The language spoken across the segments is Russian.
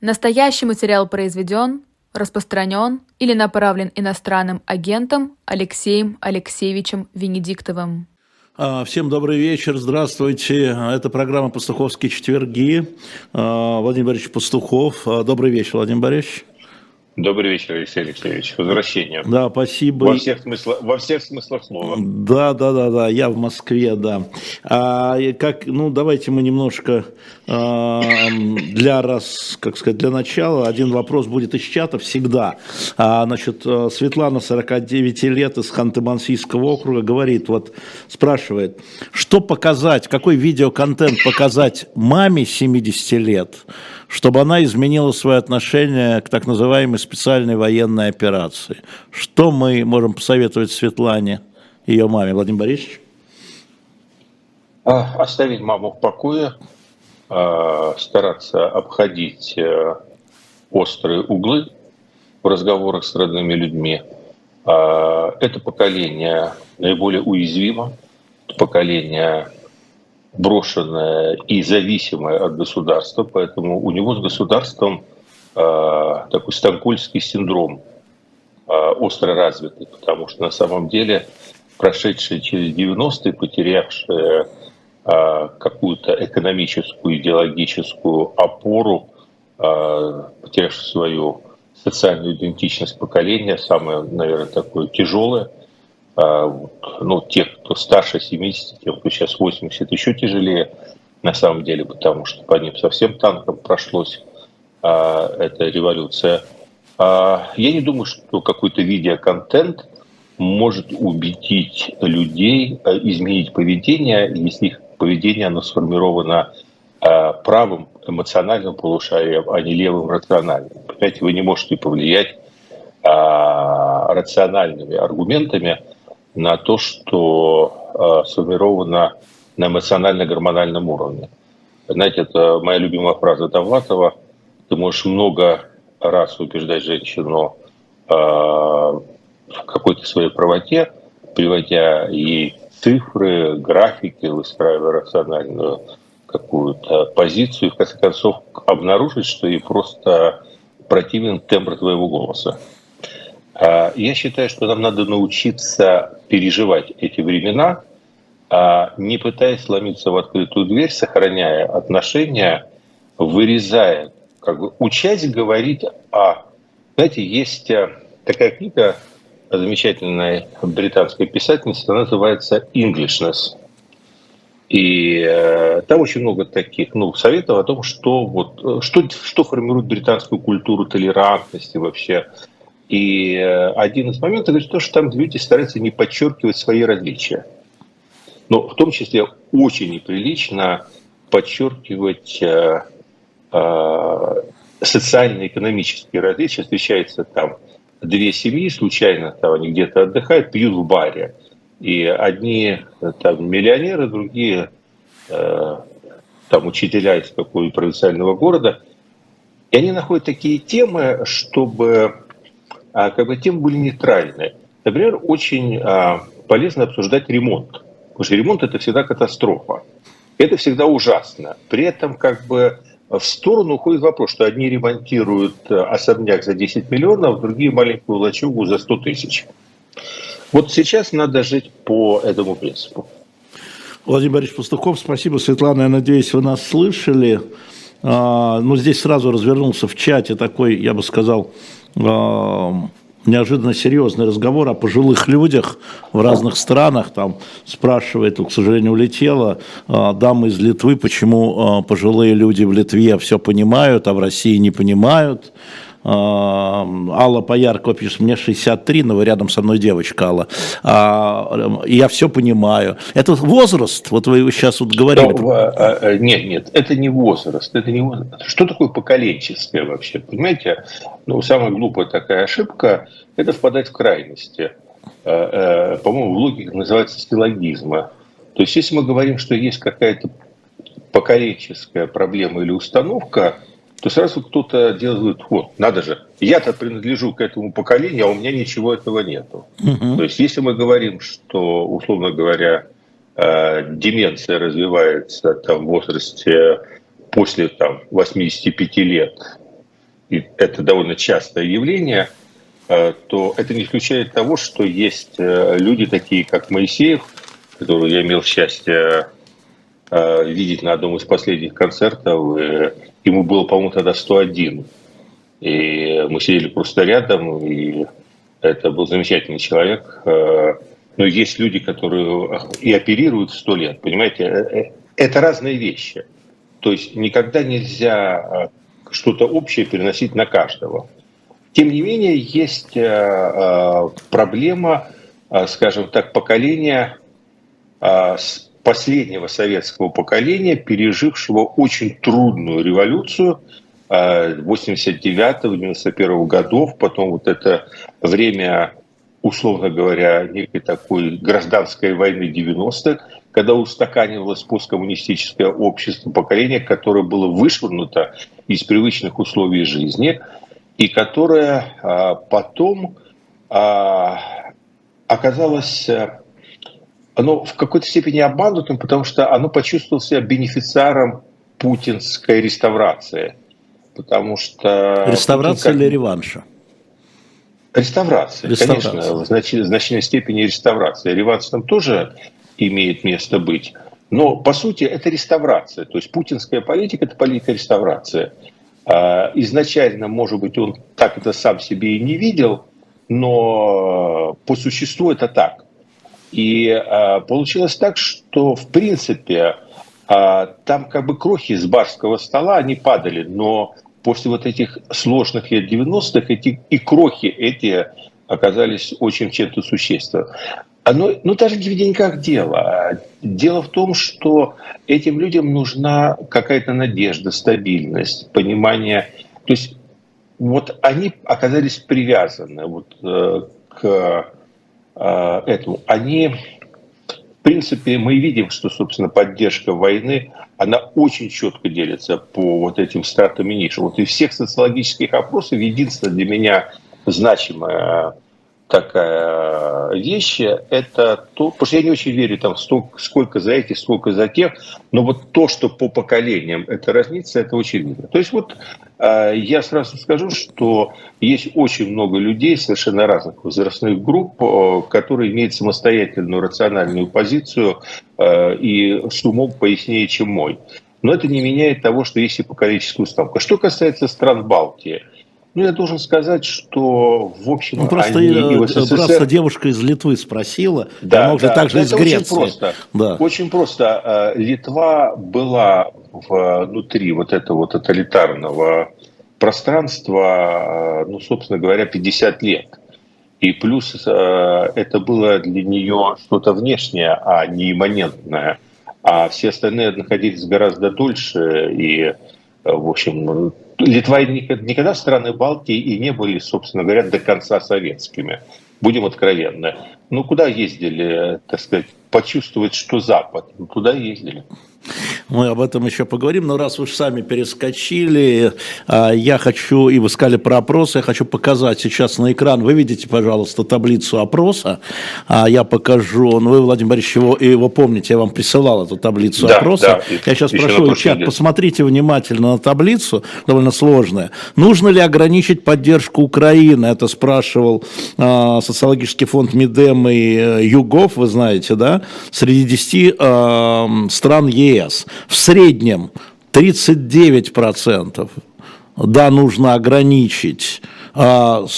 Настоящий материал произведен, распространен или направлен иностранным агентом Алексеем Алексеевичем Венедиктовым. А, всем добрый вечер, здравствуйте. Это программа «Пастуховские четверги». А, Владимир Борисович Пастухов. А, добрый вечер, Владимир Борисович. Добрый вечер, Алексей Алексеевич. Возвращение. Да, спасибо. Во всех, смыслах, во всех смыслах слова. Да, да, да, да, я в Москве, да. А, как, ну, давайте мы немножко а, для раз, как сказать, для начала один вопрос будет из чата всегда. А, значит, Светлана, 49 лет, из Ханты-Мансийского округа, говорит, вот, спрашивает, что показать, какой видеоконтент показать маме 70 лет, чтобы она изменила свое отношение к так называемой специальной военной операции. Что мы можем посоветовать Светлане, ее маме, Владимир Борисович? А, оставить маму в покое, а, стараться обходить э, острые углы в разговорах с родными людьми. А, это поколение наиболее уязвимо, поколение брошенное и зависимое от государства, поэтому у него с государством э, такой стокгольмский синдром э, остро развитый, потому что на самом деле прошедшие через 90-е, потерявшие э, какую-то экономическую, идеологическую опору, э, потерявшие свою социальную идентичность поколения, самое, наверное, такое тяжелое – ну, тех, кто старше 70, тем, кто сейчас 80, еще тяжелее на самом деле, потому что по ним совсем танком прошлось а, эта революция. А, я не думаю, что какой-то видеоконтент может убедить людей а, изменить поведение, если их поведение оно сформировано а, правым эмоциональным полушарием, а не левым рациональным. Понимаете, вы не можете повлиять а, рациональными аргументами на то, что э, сформировано на эмоционально-гормональном уровне. Знаете, это моя любимая фраза Довлатова. Ты можешь много раз убеждать женщину э, в какой-то своей правоте, приводя ей цифры, графики, выстраивая рациональную какую-то позицию, и в конце концов обнаружить, что ей просто противен тембр твоего голоса. А, я считаю, что нам надо научиться переживать эти времена, а, не пытаясь сломиться в открытую дверь, сохраняя отношения, вырезая, как бы учась говорить о... Знаете, есть э, такая книга замечательная британской писательницы, она называется «Englishness». И э, там очень много таких ну, советов о том, что, вот, э, что, что формирует британскую культуру толерантности вообще, и э, один из моментов это то, что там люди стараются не подчеркивать свои различия. Но в том числе очень неприлично подчеркивать э, э, социально-экономические различия. Встречаются там две семьи, случайно там они где-то отдыхают, пьют в баре. И одни там миллионеры, другие э, там учителя из какого-то провинциального города. И они находят такие темы, чтобы как бы темы были нейтральны. Например, очень а, полезно обсуждать ремонт. Потому что ремонт – это всегда катастрофа. Это всегда ужасно. При этом как бы в сторону уходит вопрос, что одни ремонтируют э, особняк за 10 миллионов, другие маленькую лачугу за 100 тысяч. Вот сейчас надо жить по этому принципу. Владимир Борисович Пастухов, спасибо. Светлана, я надеюсь, вы нас слышали. А, ну, здесь сразу развернулся в чате такой, я бы сказал, неожиданно серьезный разговор о пожилых людях в разных странах. Там спрашивает, к сожалению, улетела а, дама из Литвы, почему а, пожилые люди в Литве все понимают, а в России не понимают. А, Алла Пояркова пишет, мне 63, но рядом со мной девочка Алла. А, я все понимаю. Это возраст, вот вы сейчас вот говорили. Но, а, а, нет, нет, это не возраст. Это не возраст. Что такое поколенческое вообще? Понимаете, ну, самая глупая такая ошибка – это впадать в крайности. По-моему, в логике называется стилогизма. То есть, если мы говорим, что есть какая-то поколенческая проблема или установка – то сразу кто-то делает, вот, надо же, я-то принадлежу к этому поколению, а у меня ничего этого нету. Угу. То есть, если мы говорим, что, условно говоря, э, деменция развивается там, в возрасте после там, 85 лет, и это довольно частое явление, то это не исключает того, что есть люди такие, как Моисеев, которую я имел счастье видеть на одном из последних концертов. Ему было, по-моему, тогда 101. И мы сидели просто рядом, и это был замечательный человек. Но есть люди, которые и оперируют сто лет, понимаете? Это разные вещи. То есть никогда нельзя что-то общее переносить на каждого. Тем не менее, есть э, э, проблема, э, скажем так, поколения последнего советского поколения, пережившего очень трудную революцию 89-91 годов, потом вот это время, условно говоря, некой такой гражданской войны 90-х, когда устаканивалось посткоммунистическое общество, поколение, которое было вышвырнуто из привычных условий жизни, и которое а, потом а, оказалось а, оно в какой-то степени обманутым, потому что оно почувствовало себя бенефициаром путинской реставрации. Потому что... Реставрация Путин, как... или реванша? Реставрация, реставрация. конечно, в значительной степени реставрация. Реванш там тоже имеет место быть. Но, по сути, это реставрация. То есть путинская политика – это политика реставрации. А, изначально, может быть, он так это сам себе и не видел, но по существу это так. И а, получилось так, что, в принципе, а, там как бы крохи с барского стола, они падали, но после вот этих сложных лет 90-х эти, и крохи эти оказались очень чем-то существенным. Оно, ну, даже не в деньгах дело. Дело в том, что этим людям нужна какая-то надежда, стабильность, понимание. То есть вот они оказались привязаны вот, э, к э, этому. Они, в принципе, мы видим, что, собственно, поддержка войны, она очень четко делится по вот этим стартам и нишам. Вот из всех социологических опросов единственное для меня значимое такая вещь, это то, потому что я не очень верю там столько, сколько за этих, сколько за тех, но вот то, что по поколениям это разнится, это очень видно. То есть вот э, я сразу скажу, что есть очень много людей совершенно разных возрастных групп, э, которые имеют самостоятельную рациональную позицию э, и с умом пояснее, чем мой. Но это не меняет того, что есть ипокалическая установка. Что касается стран Балтии – ну, я должен сказать, что, в общем, ну, просто они и в СССР... просто девушка из Литвы спросила, да, я мог да, же также из Греции. Очень просто. Да. Очень просто. Э, Литва была внутри вот этого вот тоталитарного пространства, э, ну, собственно говоря, 50 лет. И плюс э, это было для нее что-то внешнее, а не имманентное. А все остальные находились гораздо дольше и в общем, Литва никогда страны Балтии и не были, собственно говоря, до конца советскими. Будем откровенны. Ну, куда ездили, так сказать, почувствовать, что Запад? Ну, туда ездили. Мы об этом еще поговорим, но раз уж сами перескочили, а, я хочу, и вы сказали про опросы, я хочу показать сейчас на экран. Вы видите, пожалуйста, таблицу опроса. А, я покажу, ну вы, Владимир Борисович, его, его помните, я вам присылал эту таблицу да, опроса. Да, я сейчас прошу, чат, посмотрите внимательно на таблицу, довольно сложная. Нужно ли ограничить поддержку Украины? Это спрашивал а, социологический фонд Мидем и э, Югов, вы знаете, да, среди 10 стран ЕС в среднем 39% да, нужно ограничить, 40%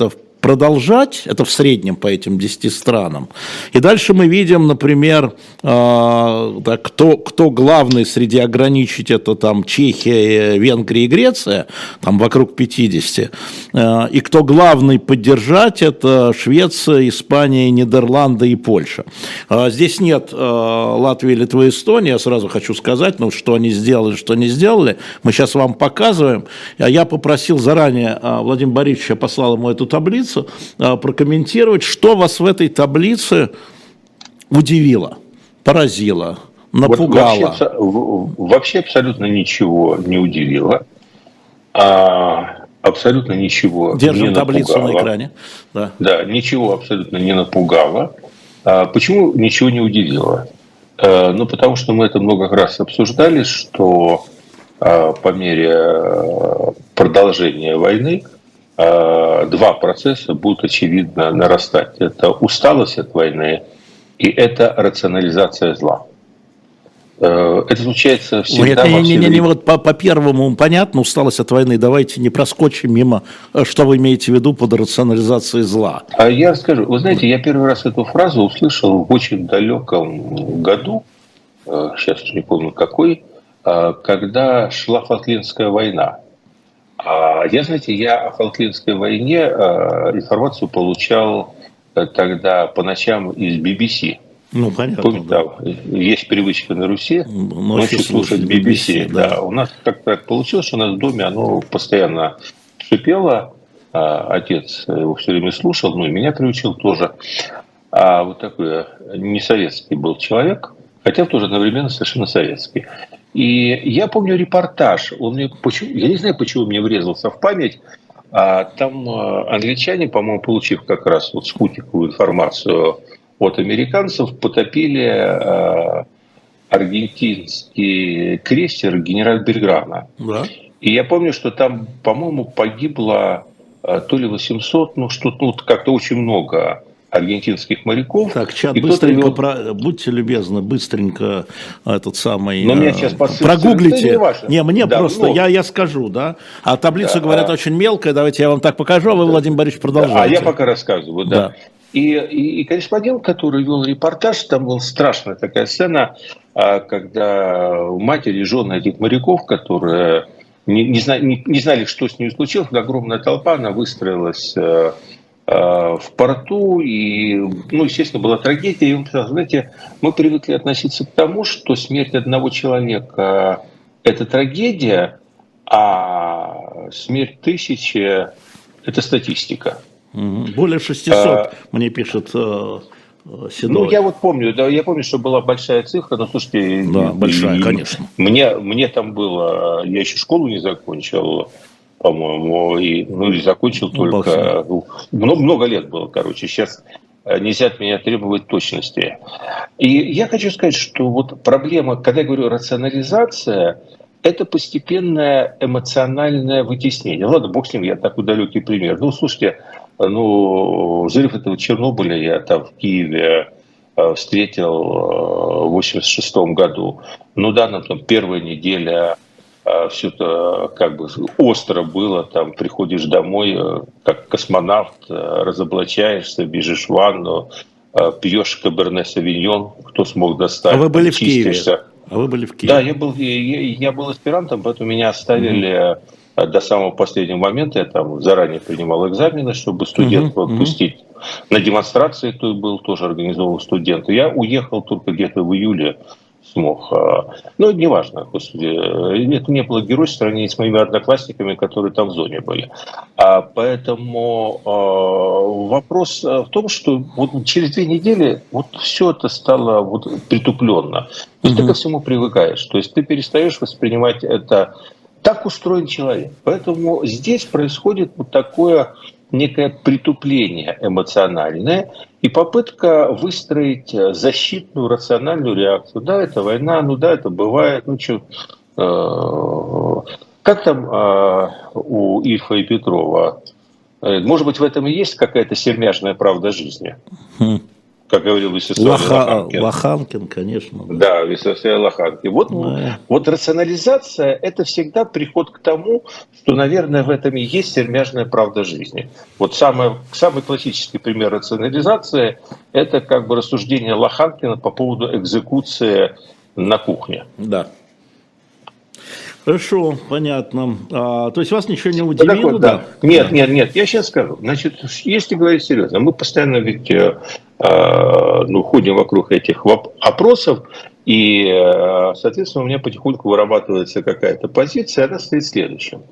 а продолжать, это в среднем по этим 10 странам. И дальше мы видим, например, э, так, кто, кто главный среди ограничить, это там Чехия, Венгрия и Греция, там вокруг 50. Э, и кто главный поддержать, это Швеция, Испания, Нидерланды и Польша. Э, здесь нет э, Латвии, Литвы, Эстонии, я сразу хочу сказать, ну, что они сделали, что не сделали. Мы сейчас вам показываем. Я попросил заранее э, Владимира Борисовича, послал ему эту таблицу, таблицу, а, прокомментировать, что вас в этой таблице удивило, поразило, напугало. Вот вообще, вообще абсолютно ничего не удивило. А, абсолютно ничего Держим не таблицу напугало. на экране. Да. да, ничего абсолютно не напугало. А, почему ничего не удивило? А, ну, потому что мы это много раз обсуждали, что а, по мере продолжения войны два процесса будут очевидно нарастать. Это усталость от войны и это рационализация зла. Э, это случается всегда Нет, не, не, не, не, вот по, по первому понятно, усталость от войны. Давайте не проскочим мимо, э, что вы имеете в виду под рационализацией зла. А я расскажу. Вы знаете, я первый раз эту фразу услышал в очень далеком году, сейчас э, не помню какой, когда шла Фолклендская война. А я, знаете, я о Фолклендской войне информацию получал тогда по ночам из BBC. Ну, понятно. Помните, да. есть привычка на Руси ночью слушать BBC. BBC да. да. У нас как так получилось, что у нас в доме оно постоянно шипело. А, отец его все время слушал, ну и меня приучил тоже. А вот такой не советский был человек, хотя тоже одновременно совершенно советский. И я помню репортаж, он мне, почему, я не знаю, почему мне врезался в память, а там а, англичане, по-моему, получив как раз вот спутниковую информацию от американцев потопили э, аргентинский крейсер генерал Бельграна. Да. И я помню, что там, по-моему, погибло э, то ли 800, ну что-то ну, как-то очень много аргентинских моряков. Так, чат, быстренько, вел... про... будьте любезны, быстренько этот самый... Но меня сейчас прогуглите. Не, не, мне да, просто, ну... я, я скажу, да. А таблицу, да, говорят, а... очень мелкая, давайте я вам так покажу, а вы, Владимир Борисович, продолжайте. А я пока рассказываю, да. да. И, и, и корреспондент, который вел репортаж, там была страшная такая сцена, а, когда матери и жены этих моряков, которые не, не, знали, не, не знали, что с ними случилось, огромная толпа, она выстроилась э, э, в порту, и, ну, естественно, была трагедия. И он сказал, знаете, мы привыкли относиться к тому, что смерть одного человека – это трагедия, а смерть тысячи – это статистика. Более 600, а, мне пишет э, э, Седой. Ну, я вот помню, да, я помню, что была большая цифра, но слушайте... Да, большая, и, конечно. Мне, мне там было... Я еще школу не закончил, по-моему, и, ну, и закончил ну, только... Ну, много, много лет было, короче. Сейчас э, нельзя от меня требовать точности. И я хочу сказать, что вот проблема, когда я говорю рационализация, это постепенное эмоциональное вытеснение. Ладно, бог с ним, я такой далекий пример. Ну, слушайте, ну, взрыв этого Чернобыля я там в Киеве э, встретил э, в 86 году. Ну да, нам там первая неделя все это как бы остро было, там приходишь домой, как космонавт, разоблачаешься, бежишь в ванну, пьешь каберне савиньон, кто смог достать. А вы были в Киеве? А вы были в Киеве? Да, я был, я, я был аспирантом, поэтому меня оставили mm-hmm а до самого последнего момента я там заранее принимал экзамены, чтобы студентов uh-huh, отпустить. Uh-huh. На демонстрации той был, тоже организовал студенты. Я уехал только где-то в июле смог. А, ну, неважно, господи, это не было герой в сравнении с моими одноклассниками, которые там в зоне были. А, поэтому а, вопрос в том, что вот через две недели вот все это стало вот притупленно. То есть mm-hmm. ты ко всему привыкаешь. То есть ты перестаешь воспринимать это так устроен человек. Поэтому здесь происходит вот такое некое притупление эмоциональное и попытка выстроить защитную, рациональную реакцию. Да, это война, ну да, это бывает, ну что... Э, как там э, у Ильфа и Петрова? Э, может быть, в этом и есть какая-то сермяжная правда жизни? Хм как говорил Вячеслав Лоха... Лоханкин. Лоханкин, конечно. Да, Вячеслав Лоханкин. Вот, да. вот рационализация – это всегда приход к тому, что, наверное, в этом и есть сермяжная правда жизни. Вот самый, самый классический пример рационализации – это как бы рассуждение Лоханкина по поводу экзекуции на кухне. Да. Хорошо, понятно. А, то есть вас ничего не удивило? Вот, да. Нет, нет, нет, я сейчас скажу. Значит, если говорить серьезно, мы постоянно ведь э, э ну, ходим вокруг этих опросов, и, э, соответственно, у меня потихоньку вырабатывается какая-то позиция, она стоит следующим.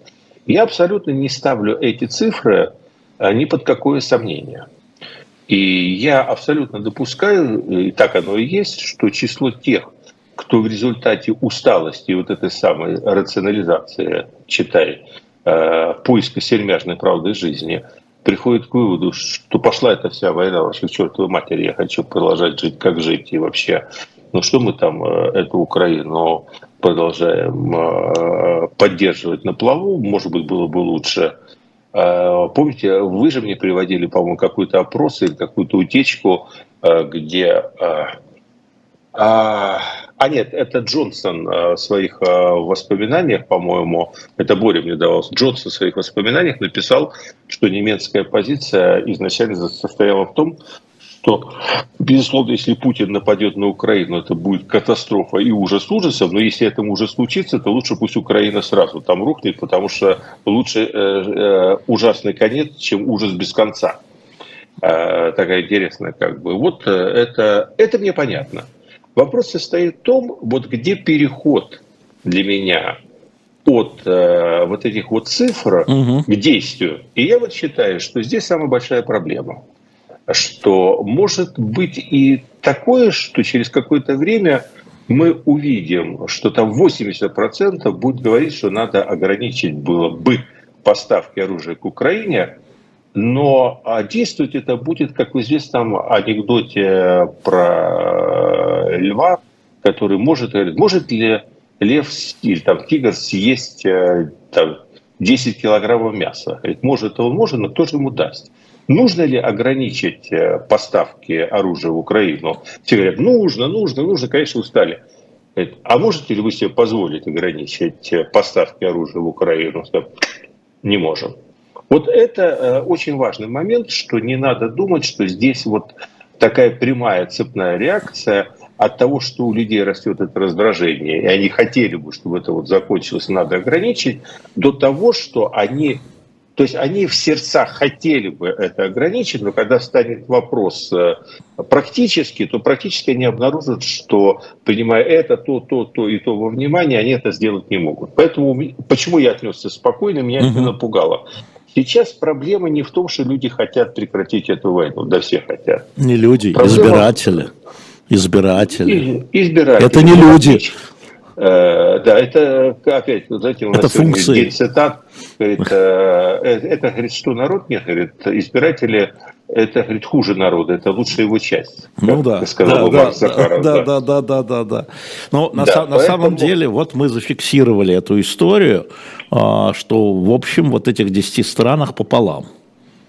Я абсолютно не ставлю эти цифры э, ни под какое сомнение. И я абсолютно допускаю, и так оно и есть, что число тех, кто в результате усталости вот этой самой рационализации, читай, э, поиска сермяжной правды жизни, приходит к выводу, что пошла эта вся война к чертовой матери, я хочу продолжать жить, как жить, и вообще ну что мы там эту Украину продолжаем поддерживать на плаву, может быть, было бы лучше. Помните, вы же мне приводили, по-моему, какой-то опрос или какую-то утечку, где а, а нет, это Джонсон э, в своих э, воспоминаниях, по-моему, это Боря мне давал, Джонсон в своих воспоминаниях написал, что немецкая позиция изначально состояла в том, что, безусловно, если Путин нападет на Украину, это будет катастрофа и ужас ужасов, но если это уже случится, то лучше пусть Украина сразу там рухнет, потому что лучше э, э, ужасный конец, чем ужас без конца. Э, такая интересная как бы. Вот это, это мне понятно. Вопрос состоит в том, вот где переход для меня от э, вот этих вот цифр угу. к действию. И я вот считаю, что здесь самая большая проблема. Что может быть и такое, что через какое-то время мы увидим, что там 80% будет говорить, что надо ограничить было бы поставки оружия к Украине, но а, действовать это будет, как в известном анекдоте про льва, который может, говорит, может ли лев или там, тигр съесть э, там, 10 килограммов мяса? Может, он может, но кто же ему даст? Нужно ли ограничить э, поставки оружия в Украину? Все говорят, нужно, нужно, нужно, конечно, устали. Говорит, а можете ли вы себе позволить ограничить э, поставки оружия в Украину? Не можем. Вот это э, очень важный момент, что не надо думать, что здесь вот такая прямая цепная реакция от того, что у людей растет это раздражение, и они хотели бы, чтобы это вот закончилось, надо ограничить, до того, что они то есть они в сердцах хотели бы это ограничить, но когда станет вопрос э, практически, то практически они обнаружат, что принимая это, то, то, то и то во внимание, они это сделать не могут. Поэтому почему я отнесся спокойно, меня это напугало. Сейчас проблема не в том, что люди хотят прекратить эту войну, да все хотят. Не люди, проблема... избиратели. Избиратели. избиратели. Это не люди. Э, да, это опять, знаете, у нас это функции. цитат, говорит, э, э, это, говорит, что народ? Нет, говорит, избиратели это, говорит, хуже народа, это лучшая его часть. Ну да, сказал да, да, Захаров, да, да, да, да, да, да. Но на, да, на поэтому... самом деле, вот мы зафиксировали эту историю, а, что, в общем, вот этих 10 странах пополам.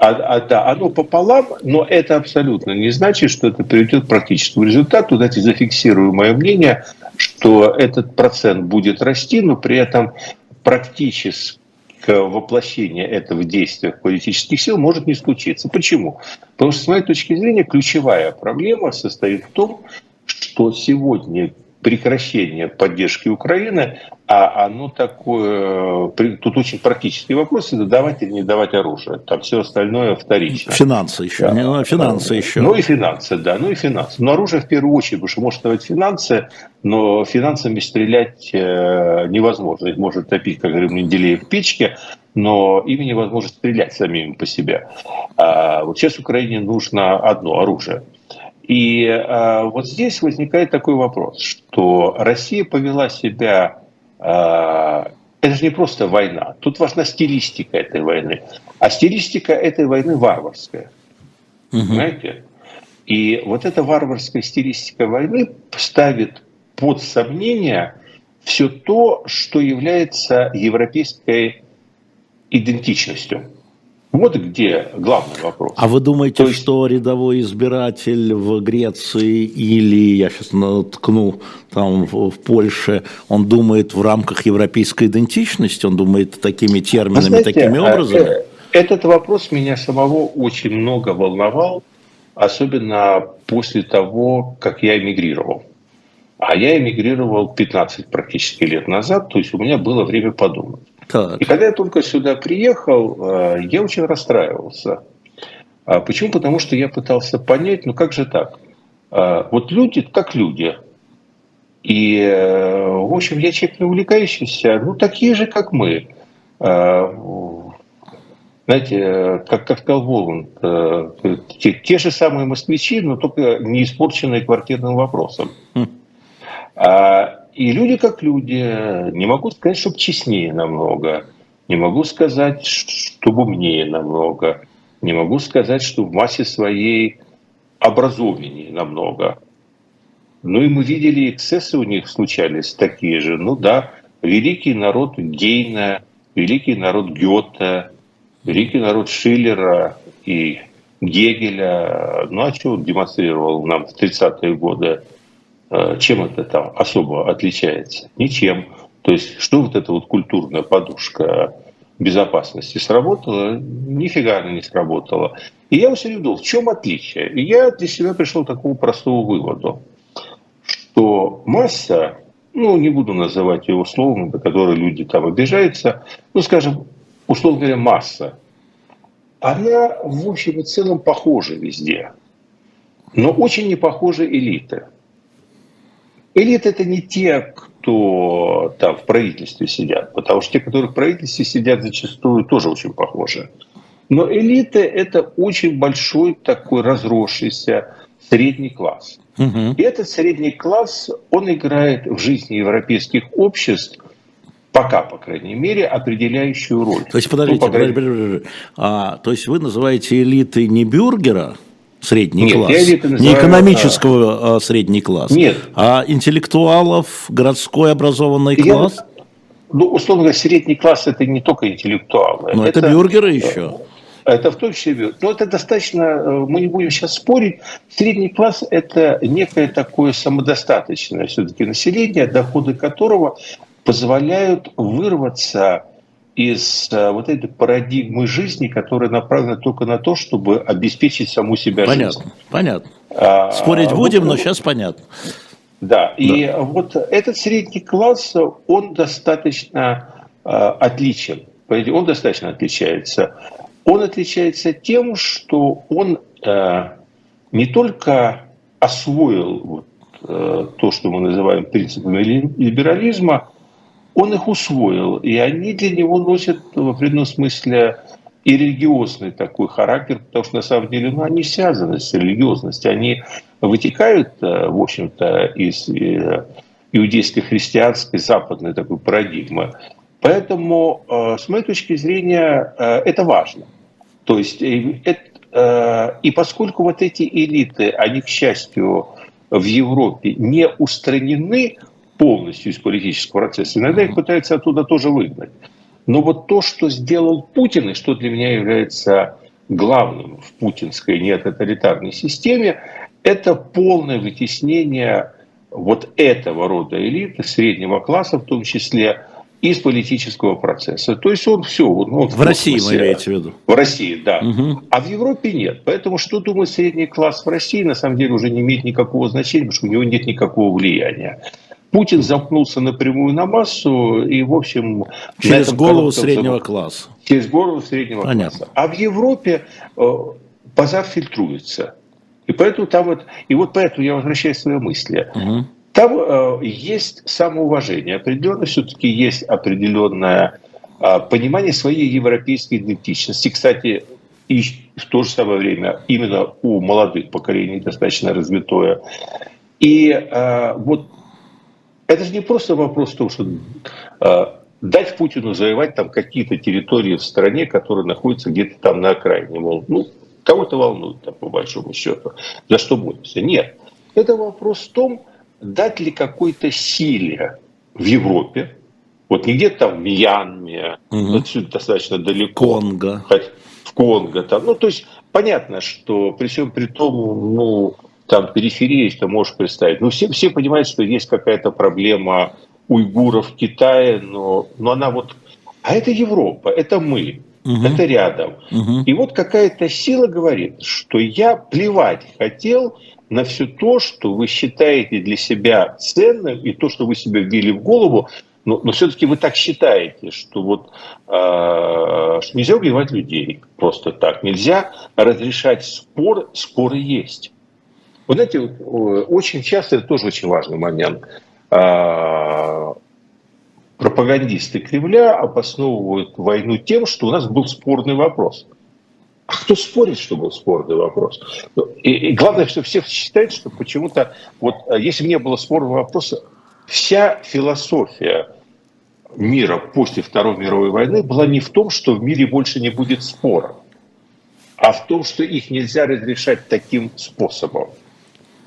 А, а, да, оно пополам, но это абсолютно не значит, что это приведет к практическому результату. Давайте зафиксирую мое мнение, что этот процент будет расти, но при этом практически воплощение этого действия политических сил может не случиться. Почему? Потому что, с моей точки зрения, ключевая проблема состоит в том, что сегодня прекращение поддержки Украины, а оно такое, тут очень практический вопрос, это давать или не давать оружие, там все остальное вторично. Финансы еще, да. не, финансы еще. Ну и финансы, да, ну и финансы. Но оружие в первую очередь, потому что может давать финансы, но финансами стрелять э, невозможно. Их может топить, как говорим, Менделеев в печке, но ими невозможно стрелять самим по себе. А вот сейчас Украине нужно одно оружие – и э, вот здесь возникает такой вопрос, что Россия повела себя... Э, это же не просто война. Тут важна стилистика этой войны. А стилистика этой войны варварская. Угу. Понимаете? И вот эта варварская стилистика войны ставит под сомнение все то, что является европейской идентичностью. Вот где главный вопрос. А вы думаете, есть... что рядовой избиратель в Греции или, я сейчас наткну, там в, Польше, он думает в рамках европейской идентичности, он думает такими терминами, знаете, такими а, образами? Э, этот вопрос меня самого очень много волновал, особенно после того, как я эмигрировал. А я эмигрировал 15 практически лет назад, то есть у меня было время подумать. Так. И когда я только сюда приехал, э, я очень расстраивался. А почему? Потому что я пытался понять, ну как же так? А, вот люди как люди. И, э, в общем, я человек не увлекающийся, ну такие же, как мы. А, знаете, как, как сказал Воланд, э, те, те же самые москвичи, но только не испорченные квартирным вопросом. Хм. И люди как люди. Не могу сказать, чтобы честнее намного. Не могу сказать, чтобы умнее намного. Не могу сказать, что в массе своей образованнее намного. Ну и мы видели, эксцессы у них случались такие же. Ну да, великий народ Гейна, великий народ Гёте, великий народ Шиллера и Гегеля. Ну а что демонстрировал нам в 30-е годы? Э, чем это там особо отличается? Ничем. То есть, что вот эта вот культурная подушка безопасности сработала? Нифига она не сработала. И я все время думал, в чем отличие? И я для себя пришел к такому простому выводу, что масса, ну, не буду называть его словом, до которого люди там обижаются, ну, скажем, условно говоря, масса, она, в общем и целом, похожа везде. Но очень не похожа элита. Элита – это не те, кто там в правительстве сидят, потому что те, которые в правительстве сидят, зачастую тоже очень похожи. Но элита – это очень большой такой разросшийся средний класс. Угу. И этот средний класс, он играет в жизни европейских обществ пока, по крайней мере, определяющую роль. То есть, подождите, ну, подождите, подождите. А, то есть вы называете элитой не бюргера, средний Нет, класс, называю, не экономического а, средний класс, Нет. а интеллектуалов, городской образованный я, класс? Ну, условно говоря, средний класс это не только интеллектуалы. Но это, это бюргеры еще. Это в том числе. Но это достаточно, э, мы не будем сейчас спорить. Средний класс – это некое такое самодостаточное все-таки население, доходы которого позволяют вырваться из э, вот этой парадигмы жизни, которая направлена только на то, чтобы обеспечить саму себя понятно, жизнь. Понятно, понятно. Спорить а, будем, вот, но сейчас понятно. Да, и да. вот этот средний класс, он достаточно э, отличен. Он достаточно отличается. Он отличается тем, что он э, не только освоил вот, э, то, что мы называем принципами либерализма, он их усвоил, и они для него носят в определенном смысле и религиозный такой характер, потому что на самом деле ну, они связаны с религиозностью, они вытекают, э, в общем-то, из э, иудейско-христианской западной такой парадигмы. Поэтому, э, с моей точки зрения, это важно. То есть, и поскольку вот эти элиты, они, к счастью, в Европе не устранены полностью из политического процесса. Иногда их пытаются оттуда тоже выгнать. Но вот то, что сделал Путин, и что для меня является главным в путинской нетоталитарной системе, это полное вытеснение вот этого рода элиты, среднего класса в том числе, из политического процесса. То есть он все... Он, он в России вы имеете в виду? В России, да. Угу. А в Европе нет. Поэтому что думает средний класс в России, на самом деле уже не имеет никакого значения, потому что у него нет никакого влияния. Путин замкнулся напрямую на массу и, в общем... Через голову среднего класса. Через голову среднего Понятно. класса. А в Европе э, базар фильтруется. И поэтому там вот... И вот поэтому я возвращаюсь к своей мысли. Угу. Там э, есть самоуважение. Определенно все-таки есть определенное э, понимание своей европейской идентичности. Кстати, и в то же самое время именно у молодых поколений достаточно развитое. И э, вот это же не просто вопрос того, что э, дать Путину завоевать там какие-то территории в стране, которые находятся где-то там на окраине. Мол, ну, кого-то волнует, там, по большому счету, за что боремся. Нет. Это вопрос в том, дать ли какой-то силе в Европе, вот не где-то там в Мьянме, угу. отсюда достаточно далеко. Конго. В Конго там. Ну, то есть понятно, что при всем при том, ну, там периферия, если ты можешь представить. Ну, все, все понимают, что есть какая-то проблема уйгуров в Китае, но, но она вот... А это Европа, это мы, угу. это рядом. Угу. И вот какая-то сила говорит, что я плевать хотел на все то, что вы считаете для себя ценным, и то, что вы себе вбили в голову, но, но все-таки вы так считаете, что вот э, что нельзя убивать людей просто так, нельзя разрешать спор, споры есть. Вы знаете, очень часто, это тоже очень важный момент, а, пропагандисты Кремля обосновывают войну тем, что у нас был спорный вопрос. А кто спорит, что был спорный вопрос? И, и главное, что все считают, что почему-то, вот а, если бы не было спорного вопроса, вся философия мира после Второй мировой войны была не в том, что в мире больше не будет споров, а в том, что их нельзя разрешать таким способом.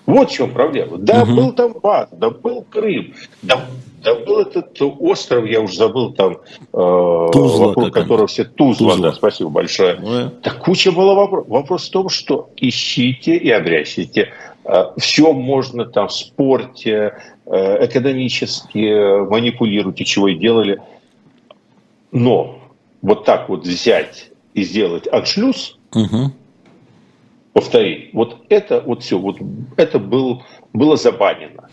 Вот в чем проблема. Да, угу. был Донбасс, да был Крым, да, да был этот остров, я уже забыл там, э, Тузла, вокруг которого все Тузла, Тузла, да, спасибо большое. Ну, да куча было вопросов. Вопрос в том, что ищите и обрящите. Э, все можно там в спорте, э, экономически манипулируйте, чего и делали. Но вот так вот взять и сделать аншлюз, угу повторить. Вот это вот все, вот это был, было забанено.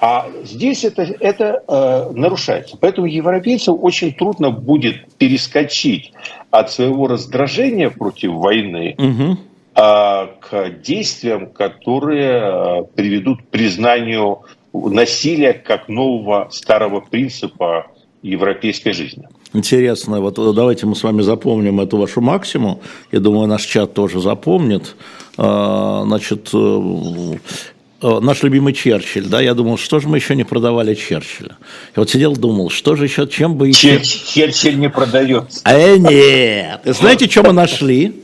А здесь это, это э, нарушается. Поэтому европейцам очень трудно будет перескочить от своего раздражения против войны угу. э, к действиям, которые э, приведут к признанию насилия как нового старого принципа европейской жизни. Интересно, вот давайте мы с вами запомним эту вашу максиму. Я думаю, наш чат тоже запомнит. А, значит, э, э, наш любимый Черчилль, да, я думал, что же мы еще не продавали Черчилля. Я вот сидел, думал, что же еще, чем бы еще... Черчилль не продается. Э, нет. И знаете, что мы нашли?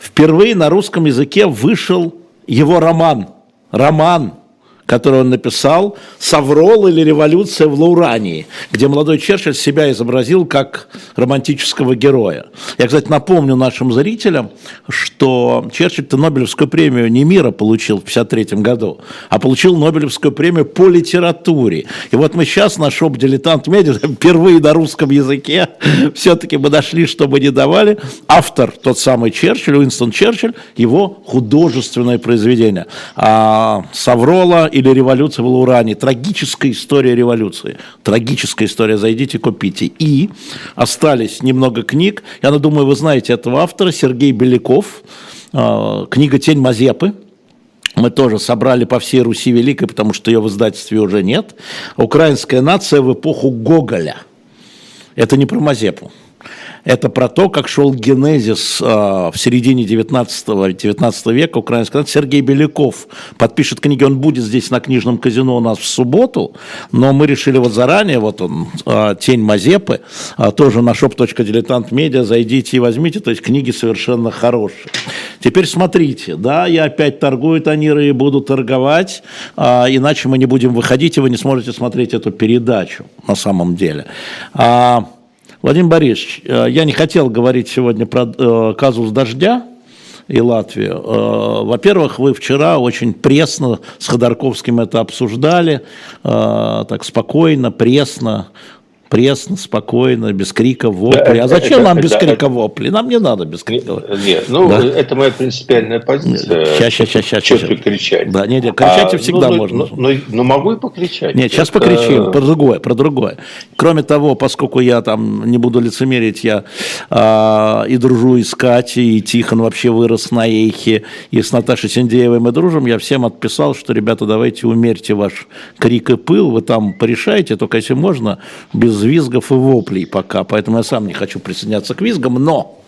Впервые на русском языке вышел его роман. Роман который он написал «Саврол или революция в Лаурании», где молодой Черчилль себя изобразил как романтического героя. Я, кстати, напомню нашим зрителям, что Черчилль-то Нобелевскую премию не мира получил в 1953 году, а получил Нобелевскую премию по литературе. И вот мы сейчас на шоп «Дилетант Медиа» впервые на русском языке все-таки мы нашли, что мы не давали. Автор, тот самый Черчилль, Уинстон Черчилль, его художественное произведение. А Саврола или «Революция в Луране». Трагическая история революции. Трагическая история. Зайдите, купите. И остались немного книг. Я думаю, вы знаете этого автора. Сергей Беляков. А, книга «Тень Мазепы». Мы тоже собрали по всей Руси Великой, потому что ее в издательстве уже нет. «Украинская нация в эпоху Гоголя». Это не про Мазепу. Это про то, как шел генезис э, в середине 19, 19 века украинского. Сергей Беляков подпишет книги, он будет здесь на книжном казино у нас в субботу, но мы решили вот заранее, вот он, э, «Тень Мазепы», э, тоже на shop.diletant.media, зайдите и возьмите, то есть книги совершенно хорошие. Теперь смотрите, да, я опять торгую Таниры и буду торговать, э, иначе мы не будем выходить, и вы не сможете смотреть эту передачу на самом деле. А, Владимир Борисович, э, я не хотел говорить сегодня про э, казус дождя и Латвию. Э, во-первых, вы вчера очень пресно с Ходорковским это обсуждали, так спокойно, пресно пресно, спокойно, без крика вопли. а зачем нам без крика вопли? Нам не надо без крика Нет, ну, да? это моя принципиальная позиция. Сейчас, сейчас, сейчас, сейчас. Четко кричать. Да, нет, нет, кричать а, всегда ну, можно. Ну, ну, ну, могу и покричать. Нет, сейчас это... покричим, про другое, про другое. Кроме того, поскольку я там, не буду лицемерить, я а, и дружу и с Катей, и Тихон вообще вырос на Эйхе, и с Наташей Синдеевой мы дружим, я всем отписал, что, ребята, давайте умерьте ваш крик и пыл, вы там порешаете, только если можно, без без визгов и воплей пока, поэтому я сам не хочу присоединяться к визгам, но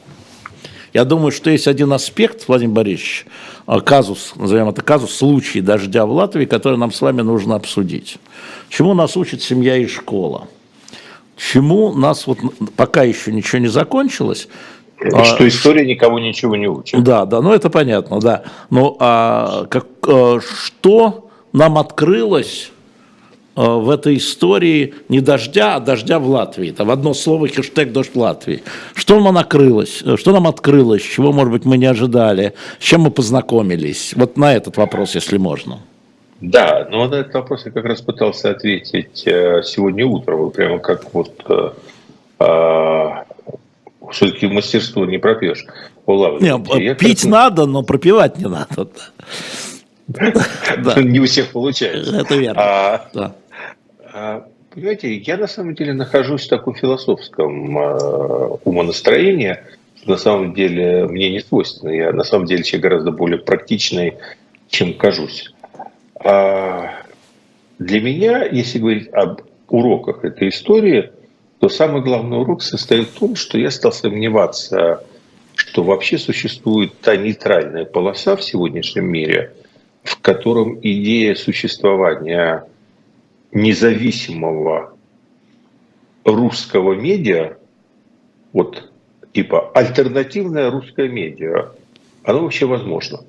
я думаю, что есть один аспект, Владимир Борисович, а, казус, назовем это казус, случай дождя в Латвии, который нам с вами нужно обсудить. Чему нас учит семья и школа? Чему нас, вот пока еще ничего не закончилось, а, что история никого ничего не учит. Да, да, ну это понятно, да. Но а, как, а, что нам открылось в этой истории не дождя, а дождя в Латвии. В одно слово хештег «Дождь в Латвии». Что нам открылось? Э, что нам открылось? Чего, может быть, мы не ожидали? С чем мы познакомились? Вот на этот вопрос, если можно. Да, но на этот вопрос я как раз пытался ответить э, сегодня утром. Прямо как вот а, все-таки мастерство не пропьешь. Не, пить как... надо, но пропивать не надо. Не у всех получается. Это верно. А, а, понимаете, я на самом деле нахожусь в таком философском э, умонастроении, что на самом деле мне не свойственно. Я на самом деле человек гораздо более практичный, чем кажусь. А для меня, если говорить об уроках этой истории, то самый главный урок состоит в том, что я стал сомневаться, что вообще существует та нейтральная полоса в сегодняшнем мире, в котором идея существования независимого русского медиа, вот типа альтернативная русская медиа, оно вообще возможно.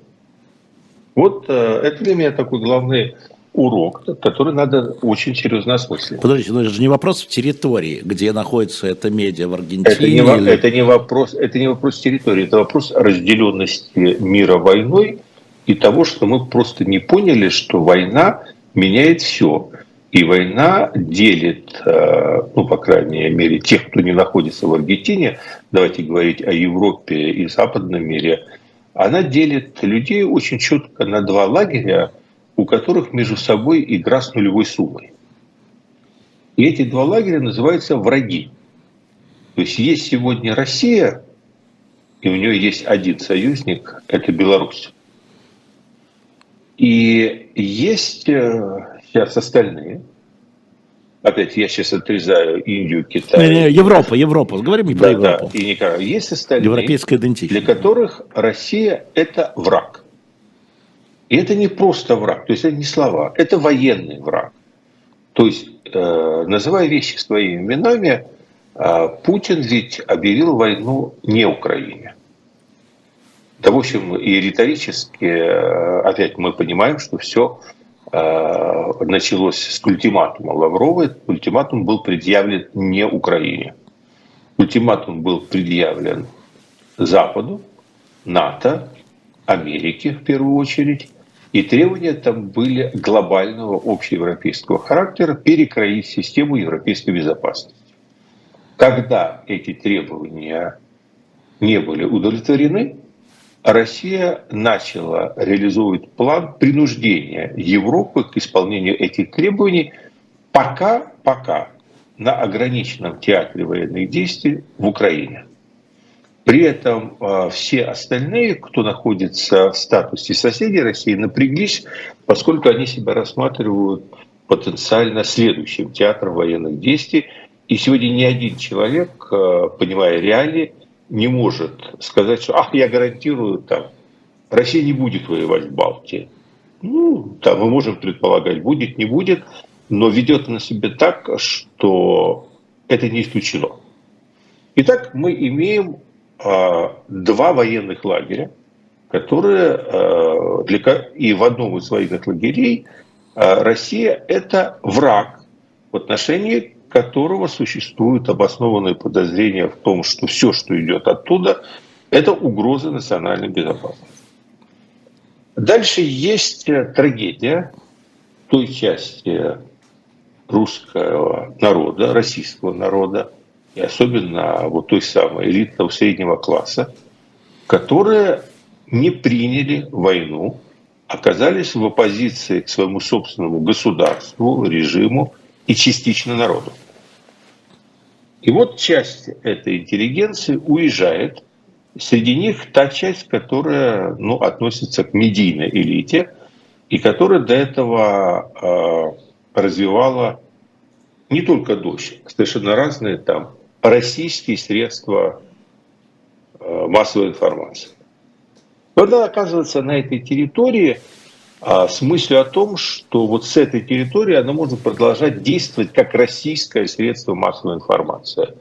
Вот э, это для меня такой главный урок, который надо очень серьезно осмыслить. Подождите, но это же не вопрос в территории, где находится эта медиа в Аргентине. Это не, или... это не, вопрос, это не вопрос территории, это вопрос разделенности мира войной и того, что мы просто не поняли, что война меняет все. И война делит, э, ну, по крайней мере, тех, кто не находится в Аргентине, давайте говорить о Европе и западном мире, она делит людей очень четко на два лагеря, у которых между собой игра с нулевой суммой. И эти два лагеря называются враги. То есть есть сегодня Россия, и у нее есть один союзник, это Беларусь. И есть э, сейчас остальные. Опять я сейчас отрезаю Индию, Китай. Не, не, Европа, Европа. Говорим не про да, Европу. Да, и Николай. Есть остальные, Европейская идентичность. для которых Россия – это враг. И это не просто враг, то есть это не слова, это военный враг. То есть, э, называя вещи своими именами, э, Путин ведь объявил войну не Украине. Да, в общем, и риторически, э, опять мы понимаем, что все началось с ультиматума Лаврова. Ультиматум был предъявлен не Украине. Ультиматум был предъявлен Западу, НАТО, Америке в первую очередь, и требования там были глобального общеевропейского характера перекроить систему европейской безопасности. Когда эти требования не были удовлетворены, Россия начала реализовывать план принуждения Европы к исполнению этих требований, пока, пока на ограниченном театре военных действий в Украине. При этом э, все остальные, кто находится в статусе соседей России, напряглись, поскольку они себя рассматривают потенциально следующим театром военных действий. И сегодня ни один человек, э, понимая реалии, не может сказать, что ах, я гарантирую, там, Россия не будет воевать в Балтии. Ну, там мы можем предполагать, будет, не будет, но ведет она себя так, что это не исключено. Итак, мы имеем а, два военных лагеря, которые а, для, и в одном из военных лагерей а, Россия это враг в отношении которого существуют обоснованные подозрения в том, что все, что идет оттуда, это угроза национальной безопасности. Дальше есть трагедия той части русского народа, российского народа, и особенно вот той самой элитного среднего класса, которые не приняли войну, оказались в оппозиции к своему собственному государству, режиму и частично народу. И вот часть этой интеллигенции уезжает. Среди них та часть, которая ну, относится к медийной элите и которая до этого э, развивала не только дождь, совершенно разные там российские средства э, массовой информации. Когда оказывается на этой территории с мыслью о том, что вот с этой территории она может продолжать действовать как российское средство массовой информации.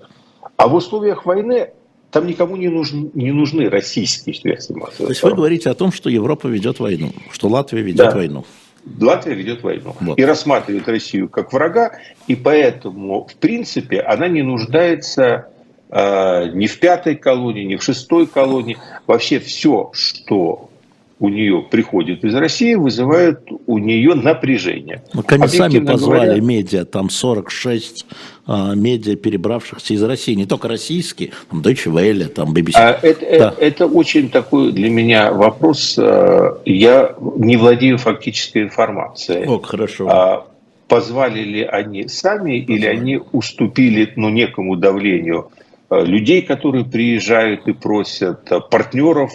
А в условиях войны там никому не нужны, не нужны российские средства массовой информации. То есть вы говорите о том, что Европа ведет войну, что Латвия ведет да. войну. Латвия ведет войну вот. и рассматривает Россию как врага, и поэтому, в принципе, она не нуждается э, ни в пятой колонии, ни в шестой колонии. Вообще все, что у нее приходит из России, вызывает у нее напряжение. Они сами позвали говоря, медиа, там 46 а, медиа, перебравшихся из России, не только российские, там Deutsche Welle, там BBC. А это, да. это очень такой для меня вопрос. А, я не владею фактической информацией. О, хорошо. А, позвали ли они сами позвали. или они уступили ну, некому давлению а, людей, которые приезжают и просят, партнеров,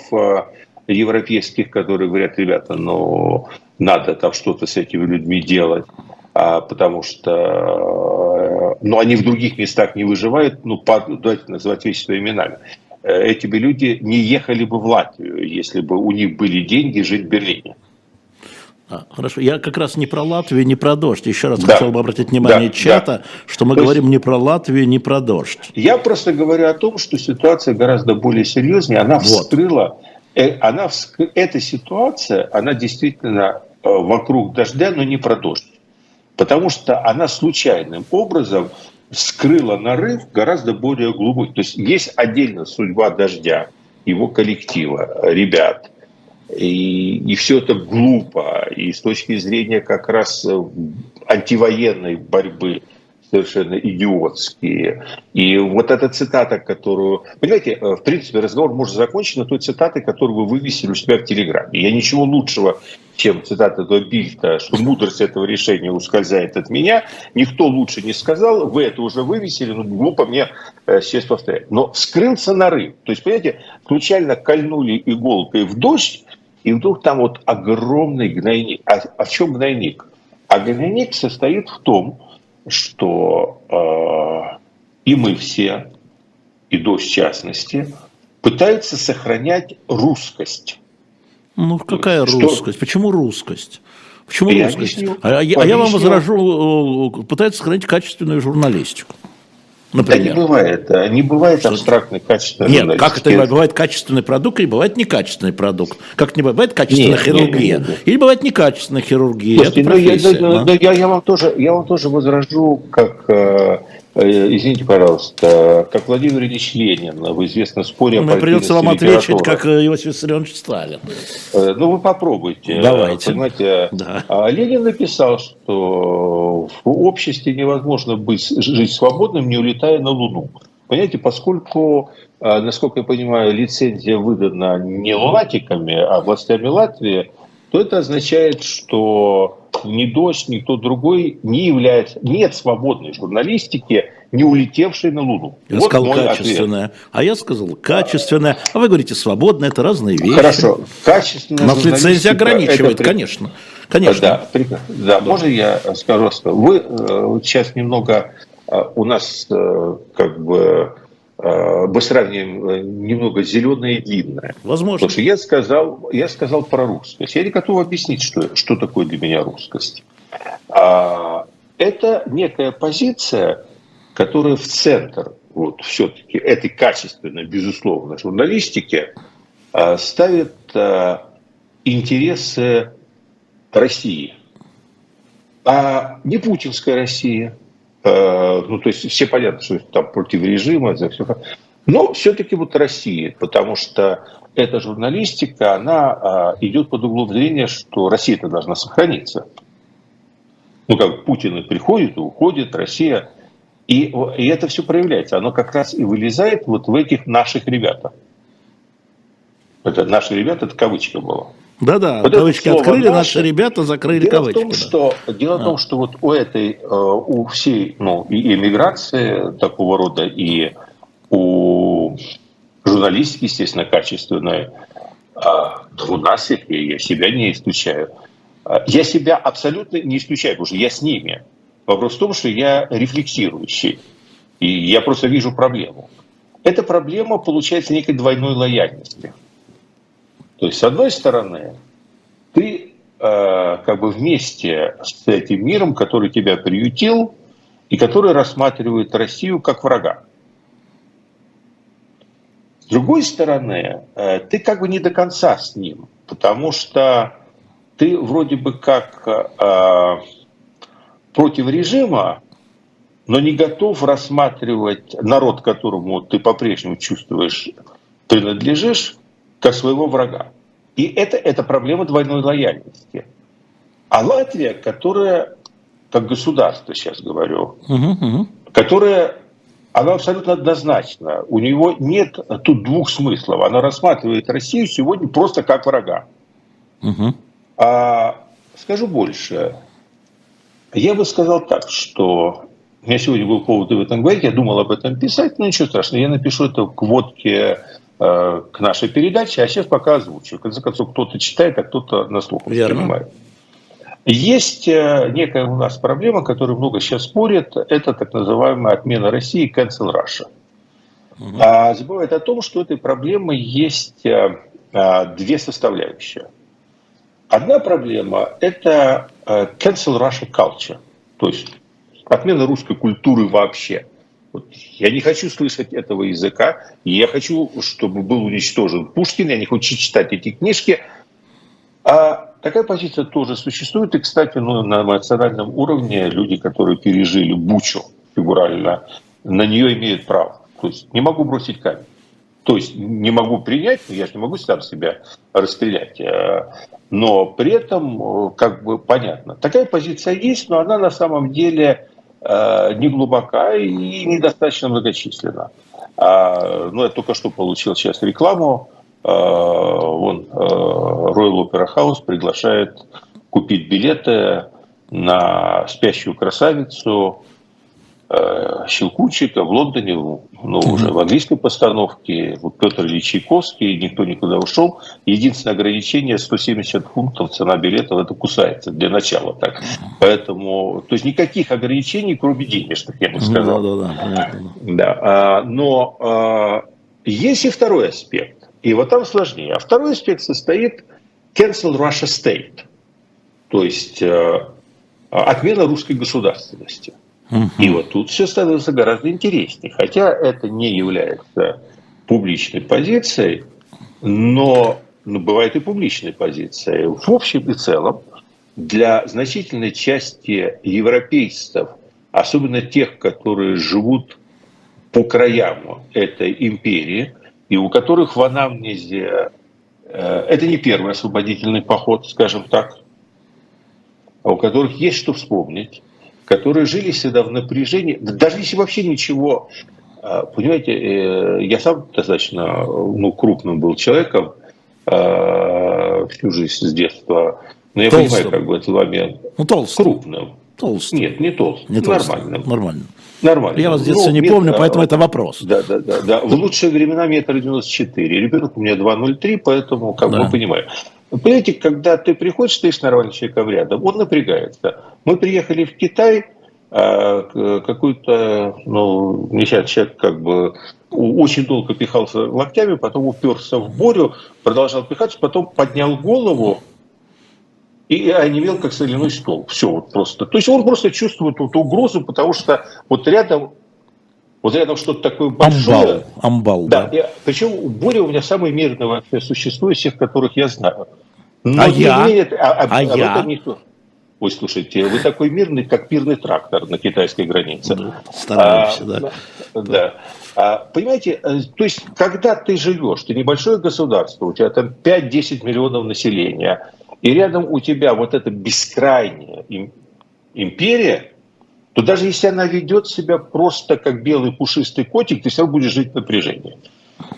европейских, которые говорят, ребята, ну, надо там что-то с этими людьми делать, а, потому что ну, они в других местах не выживают, ну, по, давайте называть вещи своими именами. Э, эти бы люди не ехали бы в Латвию, если бы у них были деньги жить в Берлине. А, хорошо, я как раз не про Латвию, не про дождь. Еще раз да. хотел бы обратить внимание да, чата, да. что мы То говорим есть, не про Латвию, не про дождь. Я просто говорю о том, что ситуация гораздо более серьезная. Она вот. вскрыла э, она, эта ситуация, она действительно э, вокруг дождя, но не про дождь. Потому что она случайным образом скрыла нарыв гораздо более глубокий. То есть есть отдельно судьба дождя, его коллектива, ребят. И, и все это глупо. И с точки зрения как раз антивоенной борьбы совершенно идиотские. И вот эта цитата, которую... Понимаете, э, в принципе, разговор может закончиться на той цитаты, которую вы вывесили у себя в Телеграме. Я ничего лучшего, чем цитата этого Бильта, что мудрость этого решения ускользает от меня, никто лучше не сказал, вы это уже вывесили, ну, глупо мне э, сейчас повторять. Но вскрылся нарыв. То есть, понимаете, случайно кольнули иголкой в дождь, и вдруг там вот огромный гнойник. А, в чем гнойник? А гнойник состоит в том, что э, и мы все, и до в частности, пытаются сохранять русскость. Ну, какая что... русскость? Почему русскость? Почему я русскость? Объясню, а, я, а я вам возражу, э, пытаются сохранить качественную журналистику. Например. Да не бывает. Не бывает что качественной Нет, как это бывает? Бывает качественный продукт и бывает некачественный продукт. Как не бывает качественная нет, хирургия. Нет, нет, нет. Или бывает некачественная хирургия. Слушайте, это ну, я, да, да, я, я, вам тоже, я вам тоже возражу, как э, э, Извините, пожалуйста, как Владимир Ильич Ленин в известном споре Мне придется вам ответить, как Иосиф Виссарионович Сталин. Э, ну, вы попробуйте. Давайте. Понимаете, да. А Ленин написал, что в обществе невозможно быть, жить свободным, не улетая на Луну. Понимаете, поскольку, насколько я понимаю, лицензия выдана не лунатиками, а властями Латвии, то это означает, что ни дождь, ни кто другой не является, нет свободной журналистики, не улетевшей на Луну. Я вот сказал качественная, ответ. а я сказал качественная, а вы говорите свободная, это разные вещи. Хорошо, качественная Нас лицензия ограничивает, это... конечно. Конечно. Да, да, можно я скажу, что вы э, сейчас немного э, у нас э, как бы мы сравним немного зеленое и длинное. Возможно. Потому что я сказал, я сказал про русскость. Я не готов объяснить, что, что такое для меня русскость. А, это некая позиция, которая в центр вот, все-таки этой качественной, безусловно, журналистики ставит интересы России. А не путинская Россия, Э, ну, то есть все понятно, что там против режима, за все. Но все-таки вот Россия, потому что эта журналистика, она а, идет под углом зрения, что Россия-то должна сохраниться. Ну, как Путин приходит и уходит, Россия. И, и это все проявляется. Оно как раз и вылезает вот в этих наших ребятах. Это наши ребята, это кавычка была. Да-да, вот кавычки открыли, наши, наши ребята закрыли дело кавычки. В том, да. что, дело а. в том, что вот у этой, э, у всей, ну, и эмиграции такого рода, и у журналистики, естественно, качественной, а, у нас я себя не исключаю. А, я себя абсолютно не исключаю, потому что я с ними. Вопрос в том, что я рефлексирующий. И я просто вижу проблему. Эта проблема получается некой двойной лояльности. То есть, с одной стороны, ты э, как бы вместе с этим миром, который тебя приютил, и который рассматривает Россию как врага. С другой стороны, э, ты как бы не до конца с ним, потому что ты вроде бы как э, против режима, но не готов рассматривать народ, которому ты по-прежнему чувствуешь, принадлежишь, как своего врага. И это, это проблема двойной лояльности. А Латвия, которая, как государство сейчас говорю, угу, угу. которая, она абсолютно однозначна. У него нет тут двух смыслов. Она рассматривает Россию сегодня просто как врага. Угу. А, скажу больше. Я бы сказал так, что у меня сегодня был повод об этом говорить, я думал об этом писать, но ничего страшного, я напишу это к водке Э, к нашей передаче, а сейчас пока озвучу. В конце концов, кто-то читает, а кто-то на слух воспринимает. Есть э, некая у нас проблема, которую много сейчас спорят, это так называемая отмена России cancel Russia. Угу. А забывает о том, что этой проблемы есть э, две составляющие. Одна проблема – это cancel Russia culture, то есть отмена русской культуры вообще. Вот я не хочу слышать этого языка. Я хочу, чтобы был уничтожен Пушкин. Я не хочу читать эти книжки. А такая позиция тоже существует. И, кстати, ну, на эмоциональном уровне люди, которые пережили Бучу фигурально, на нее имеют право. То есть не могу бросить камень. То есть не могу принять, я же не могу сам себя расстрелять. Э, но при этом, э, как бы понятно, такая позиция есть, но она на самом деле не глубока и недостаточно многочисленна. А, ну, я только что получил сейчас рекламу. Вон Royal Opera House приглашает купить билеты на «Спящую красавицу» Э, Щелкучика в Лондоне, ну, уже в английской постановке, вот Петр Ильич Чайковский, никто никуда ушел. Единственное ограничение 170 фунтов цена билетов, это кусается для начала так. Поэтому, то есть никаких ограничений, кроме денежных, я бы ну сказал. Да, да, да, понятно. да. А, но а, есть и второй аспект, и вот там сложнее. А второй аспект состоит cancel Russia State, то есть а, отмена русской государственности. И вот тут все становится гораздо интереснее. Хотя это не является публичной позицией, но ну, бывает и публичной позицией. В общем и целом, для значительной части европейцев, особенно тех, которые живут по краям этой империи, и у которых в анамнезе э, это не первый освободительный поход, скажем так, а у которых есть что вспомнить, которые жили всегда в напряжении, даже если вообще ничего, а, понимаете, э, я сам достаточно ну, крупным был человеком а, всю жизнь с детства, но я Толстым. понимаю, как бы этот момент. Ну, толстым. Крупным. Толстым. Нет, не толстым. Не толстым. Нормальным. Нормально. Нормально. Я вас в детстве ну, не метр, помню, поэтому это вопрос. Да, да, да, да. В лучшие времена метр девяносто четыре. Ребенок у меня 2,03, поэтому как да. бы понимаю. Понимаете, когда ты приходишь, стоишь нормальным человеком рядом, он напрягается. Мы приехали в Китай, а какой-то, ну, несчастный человек как бы очень долго пихался локтями, потом уперся в Борю, продолжал пихаться, потом поднял голову и онемел, как соляной стол. Все вот просто. То есть он просто чувствует вот угрозу, потому что вот рядом вот рядом что-то такое большое. Амбал, амбал да. да. И, причем Боря у меня самый мирный вообще существо из всех, которых я знаю. Но а я? Менее, а, а, а я? Никто. Ой, слушайте, вы такой мирный, как мирный трактор на китайской границе. Ну, стараемся, а, да. Да. А, понимаете, э, то есть, когда ты живешь, ты небольшое государство, у тебя там 5-10 миллионов населения, и рядом у тебя вот эта бескрайняя империя, то даже если она ведет себя просто как белый пушистый котик, ты все равно будешь жить в напряжении.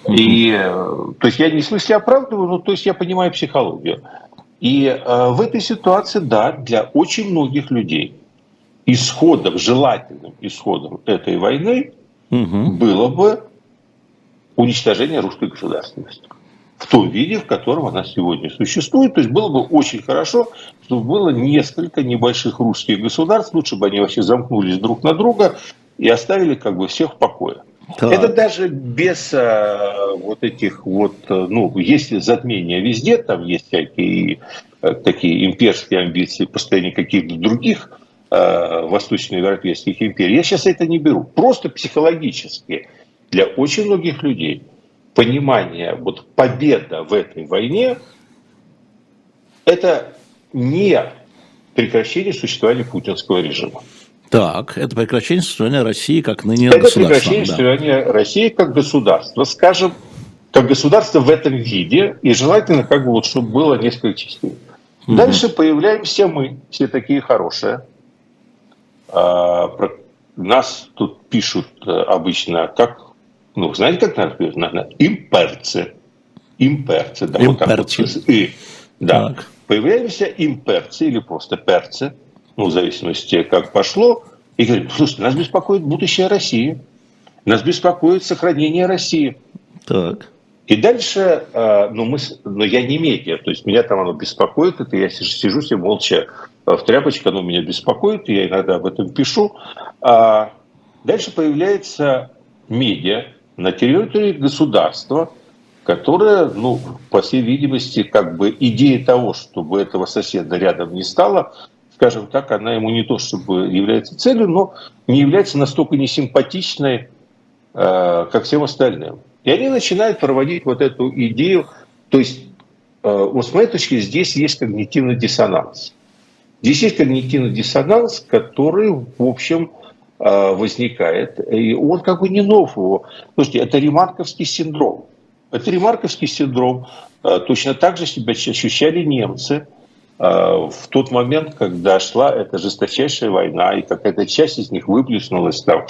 И, э, то есть я не в смысле оправдываю, но то есть я понимаю психологию. И э, в этой ситуации, да, для очень многих людей исходом, желательным исходом этой войны угу. было бы уничтожение русской государственности в том виде, в котором она сегодня существует. То есть было бы очень хорошо, чтобы было несколько небольших русских государств, лучше бы они вообще замкнулись друг на друга и оставили как бы всех в покое. Так. Это даже без а, вот этих вот, э, ну, есть затмения везде, там есть всякие а, такие имперские амбиции, постоянно каких-то других а, восточноевропейских империй. Я сейчас это не беру. Просто психологически для очень многих людей понимание, вот победа в этой войне, это не прекращение существования путинского режима. Так, это прекращение существования России как ныне Это прекращение да. существования России как государства. Скажем, как государство в этом виде, и желательно, как бы, вот, чтобы было несколько частей. Угу. Дальше появляемся мы, все такие хорошие. А, про нас тут пишут э, обычно, как, ну, знаете, как нас пишут? Имперцы. Имперцы, да, имперцы. Вот так вот, и, да. Так. Появляемся имперцы или просто перцы – ну, в зависимости, как пошло, и говорит, слушайте, нас беспокоит будущее России, нас беспокоит сохранение России. Так. И дальше, а, ну, мы, но я не медиа, то есть меня там оно беспокоит, это я сижу, сижу себе молча в тряпочке, оно меня беспокоит, я иногда об этом пишу. А дальше появляется медиа на территории государства, которое, ну, по всей видимости, как бы идея того, чтобы этого соседа рядом не стало, скажем так, она ему не то чтобы является целью, но не является настолько несимпатичной, э, как всем остальным. И они начинают проводить вот эту идею, то есть, э, вот с моей точки здесь есть когнитивный диссонанс. Здесь есть когнитивный диссонанс, который, в общем, э, возникает, и он как бы не нов его. Слушайте, это ремарковский синдром. Это ремарковский синдром. Точно так же себя ощущали немцы – в тот момент, когда шла эта жесточайшая война, и какая-то часть из них выплеснулась там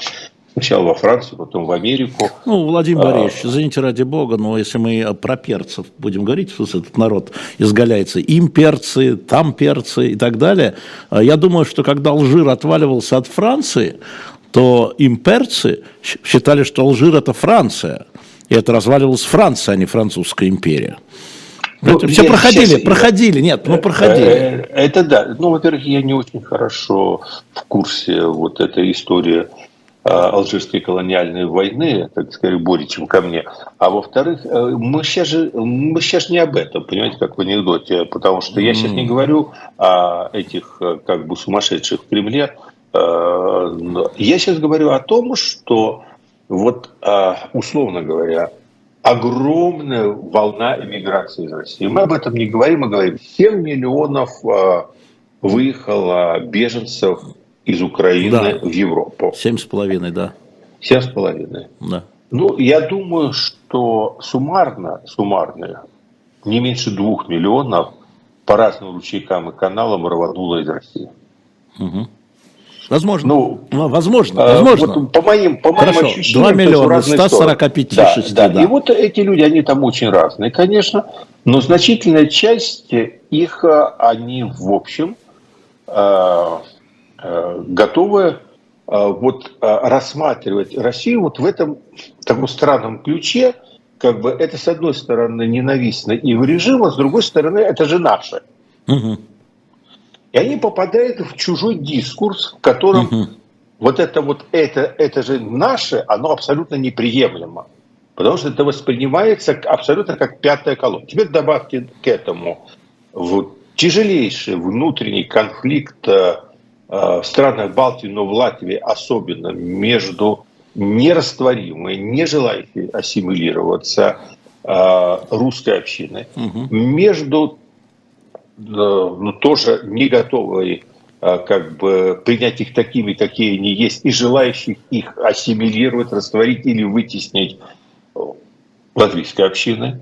Сначала во Францию, потом в Америку. Ну, Владимир а, Борисович, извините ради бога, но если мы про перцев будем говорить, что этот народ изгаляется, им перцы, там перцы и так далее, э, я думаю, что когда Алжир отваливался от Франции, то им перцы считали, что Алжир это Франция. И это разваливалась Франция, а не французская империя. Ну, все проходили, сейчас... проходили, нет, ну проходили. Э, это да. Ну, во-первых, я не очень хорошо в курсе вот этой истории а, алжирской колониальной войны, так сказать, более чем ко мне. А во-вторых, э, мы сейчас же мы сейчас не об этом, понимаете, как в анекдоте, потому что я сейчас не говорю о этих как бы сумасшедших в Кремле. Я сейчас говорю о том, что вот условно говоря, огромная волна эмиграции из России. Мы об этом не говорим, мы говорим, 7 миллионов а, выехало беженцев из Украины да. в Европу. Семь с половиной, да. Семь с половиной. Да. Ну, я думаю, что суммарно, суммарно не меньше двух миллионов по разным ручейкам и каналам рвануло из России. Угу. Возможно. Ну, ну возможно, а, возможно. Вот по моим, по моим Хорошо, ощущениям, 2 миллиона, 145 да, 6, да. да. И вот эти люди, они там очень разные, конечно, но значительная часть их, они в общем э, э, готовы э, вот рассматривать Россию вот в этом таком странном ключе, как бы это с одной стороны ненавистно и в режим, а с другой стороны это же наше. Угу. И они попадают в чужой дискурс, в котором угу. вот это вот это, это же наше, оно абсолютно неприемлемо. Потому что это воспринимается абсолютно как пятая колонна. Теперь добавьте к этому в тяжелейший внутренний конфликт э, в странах Балтии, но в Латвии особенно, между нерастворимой, не желающей ассимилироваться э, русской общиной, угу. между ну, тоже не готовы а, как бы принять их такими, какие они есть, и желающих их ассимилировать, растворить или вытеснить латвийской общины.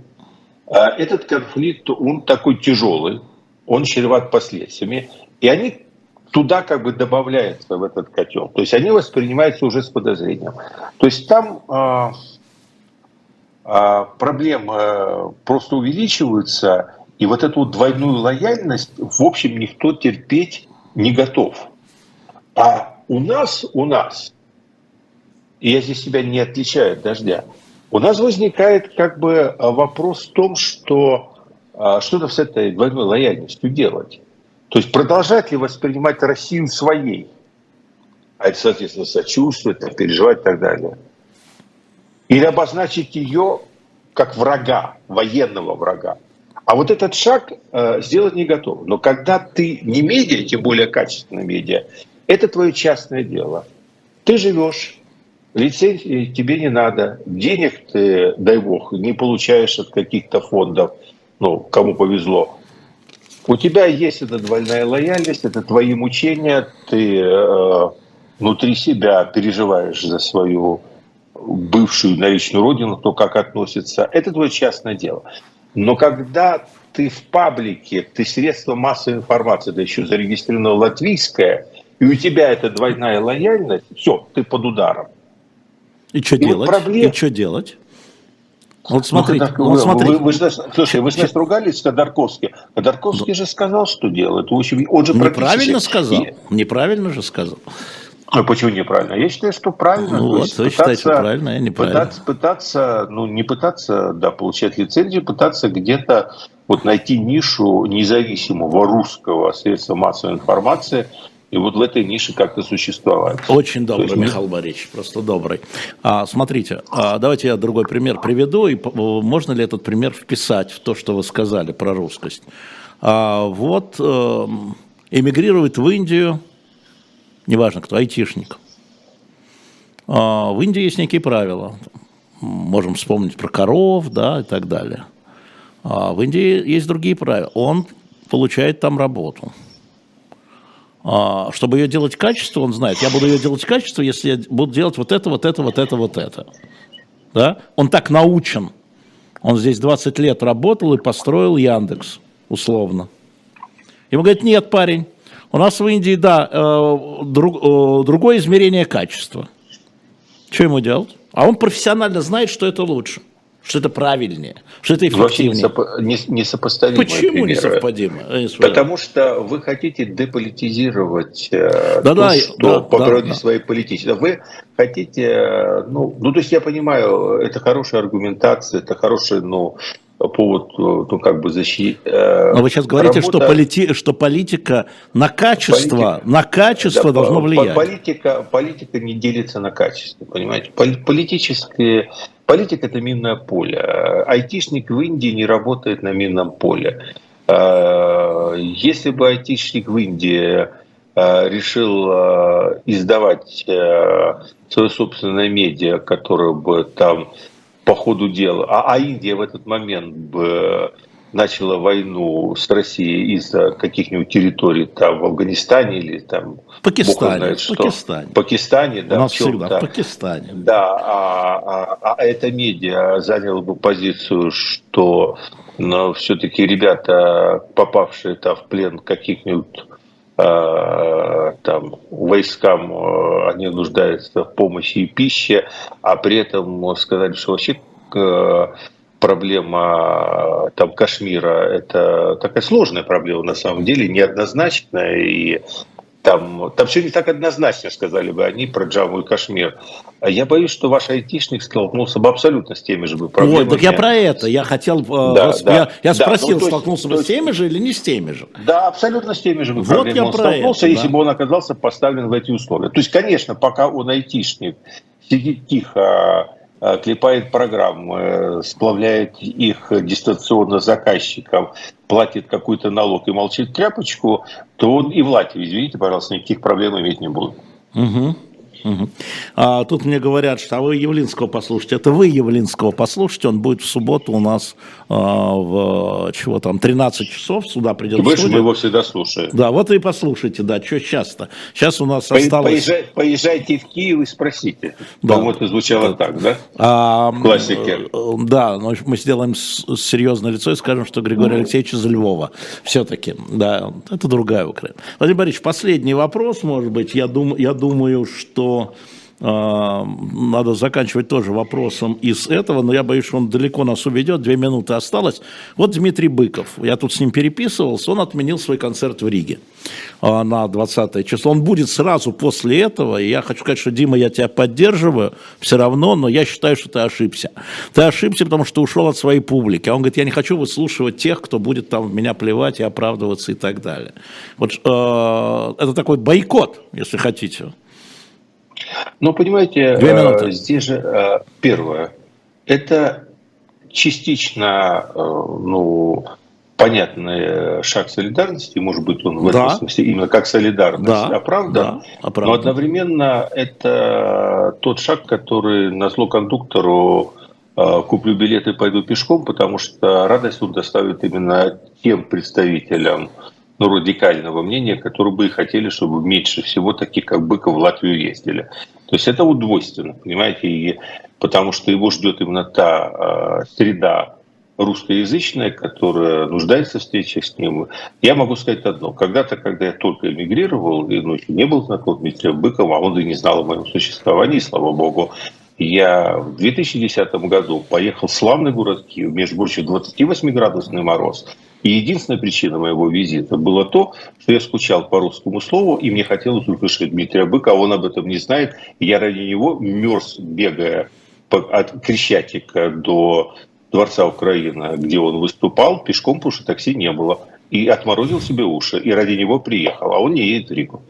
А этот конфликт, он такой тяжелый, он чреват последствиями, и они туда как бы добавляются в этот котел. То есть они воспринимаются уже с подозрением. То есть там э, э, проблемы просто увеличиваются, и вот эту двойную лояльность, в общем, никто терпеть не готов. А у нас, у нас, и я здесь себя не отличаю от дождя, у нас возникает как бы вопрос в том, что а, что-то с этой двойной лояльностью делать. То есть продолжать ли воспринимать Россию своей, а это, соответственно, сочувствовать, переживать и так далее. Или обозначить ее как врага, военного врага. А вот этот шаг э, сделать не готов. Но когда ты не медиа, тем более качественная медиа, это твое частное дело. Ты живешь, лицензии тебе не надо, денег ты, дай бог, не получаешь от каких-то фондов, ну, кому повезло. У тебя есть эта двойная лояльность, это твои мучения, ты э, внутри себя переживаешь за свою бывшую на личную родину, то, как относится. Это твое частное дело. Но когда ты в паблике, ты средство массовой информации, да еще зарегистрировано латвийское, и у тебя это двойная лояльность, все, ты под ударом. И что делать? Вот проблем... И что делать? Вот смотрите, ну, вот смотрите. Вы, вы, вы, слушай, вы сейчас ругались с Ходорковским. Ходорковский ну, же сказал, что делает. В общем, он же Неправильно сказал. И... Неправильно же сказал. Ну, почему неправильно? Я считаю, что правильно. Ну, вот, вы считаете, что правильно, я неправильно. Пытаться, пытаться, ну, не пытаться, да, получать лицензию, пытаться где-то вот найти нишу независимого русского средства массовой информации, и вот в этой нише как-то существовать. Очень добрый, есть, Михаил Борисович, просто добрый. А, смотрите, а, давайте я другой пример приведу, и можно ли этот пример вписать в то, что вы сказали про русскость. А, вот... Э, эмигрирует в Индию, неважно кто, айтишник. А в Индии есть некие правила. Можем вспомнить про коров, да, и так далее. А в Индии есть другие правила. Он получает там работу. А, чтобы ее делать качество, он знает, я буду ее делать качество, если я буду делать вот это, вот это, вот это, вот это. Да? Он так научен. Он здесь 20 лет работал и построил Яндекс, условно. Ему говорят, нет, парень, у нас в Индии, да, э, друг, э, другое измерение качества. Что ему делать? А он профессионально знает, что это лучше что это правильнее, что это эффективнее. Не, не сопоставимые Почему примеры. не совпадимо? Потому что вы хотите деполитизировать э, да, то, да, что да, по да, природе да. своей политики. Вы хотите, э, ну, ну, то есть я понимаю, это хорошая аргументация, это хорошая, ну, повод, э, ну, как бы защитить. Но вы сейчас говорите, работа... что, полити... что политика на качество, политика... на качество да, должно влиять. Политика, политика не делится на качество, понимаете? Политические Политика – это минное поле. Айтишник в Индии не работает на минном поле. Э, если бы айтишник в Индии э, решил э, издавать свое собственное медиа, которое бы там по ходу дела, а, а Индия в этот момент бы начала войну с Россией из-за каких-нибудь территорий там в Афганистане или там Пакистане, знает, что. Пакистане. Пакистане, да, У нас всегда в Пакистане. Да, а, а, а эта медиа заняла бы позицию, что но все-таки ребята, попавшие там в плен каких-нибудь э, там войскам, э, они нуждаются в помощи и пище, а при этом сказали, что вообще э, проблема там Кашмира – это такая сложная проблема на самом деле, неоднозначная, и там, там все не так однозначно, сказали бы они про Джаму и Кашмир. А я боюсь, что ваш айтишник столкнулся бы абсолютно с теми же проблемами. Ой, так я про это. Я хотел, э, да, я, да, я спросил, да, ну, столкнулся бы с теми же или не с теми же? Да, абсолютно с теми же бы вот проблемами он столкнулся, это, если да. бы он оказался поставлен в эти условия. То есть, конечно, пока он айтишник сидит тихо, клепает программы, сплавляет их дистанционно заказчикам, платит какой-то налог и молчит тряпочку, то он и в Латвии, извините, пожалуйста, никаких проблем иметь не будет. Угу. Угу. А тут мне говорят, что а вы Явлинского послушайте. Это вы Явлинского послушайте. Он будет в субботу у нас а, в чего там 13 часов. Сюда придет. Больше мы его всегда слушаем. Да, вот и послушайте, да, что сейчас-то. Сейчас у нас По, осталось... Поезжай, поезжайте в Киев и спросите. Да. По-моему, это звучало да. так, да? А, в классике. Э, да, но мы сделаем серьезное лицо и скажем, что Григорий Алексеевич из Львова. Все-таки, да, это другая Украина. Владимир Борисович, последний вопрос, может быть. Я, дум, я думаю, что а, надо заканчивать тоже вопросом из этого, но я боюсь, что он далеко нас уведет, две минуты осталось. Вот Дмитрий Быков, я тут с ним переписывался, он отменил свой концерт в Риге а, на 20 число. Он будет сразу после этого, и я хочу сказать, что, Дима, я тебя поддерживаю все равно, но я считаю, что ты ошибся. Ты ошибся, потому что ушел от своей публики. А он говорит, я не хочу выслушивать тех, кто будет там меня плевать и оправдываться и так далее. Вот э, это такой бойкот, если хотите. Ну, понимаете, Две минуты. Э, здесь же э, первое. Это частично, э, ну, понятный шаг солидарности, может быть, он в да. этом смысле именно как солидарность да. оправдан, да. оправдан, но одновременно это тот шаг, который на зло кондуктору куплю билеты и пойду пешком, потому что радость он доставит именно тем представителям ну, радикального мнения, которые бы и хотели, чтобы меньше всего таких, как Быков, в Латвию ездили. То есть это удвойственно, понимаете, и потому что его ждет именно та э, среда русскоязычная, которая нуждается в встрече с ним. Я могу сказать одно. Когда-то, когда я только эмигрировал, и ну, не был знаком с Дмитрием Быковым, а он и не знал о моем существовании, слава богу, я в 2010 году поехал в славный город Киев, между прочим, 28-градусный мороз. И единственная причина моего визита было то, что я скучал по русскому слову, и мне хотелось услышать Дмитрия Быка, он об этом не знает. Я ради него мерз, бегая от Крещатика до Дворца Украины, где он выступал, пешком, потому что такси не было. И отморозил себе уши, и ради него приехал, а он не едет в Ригу.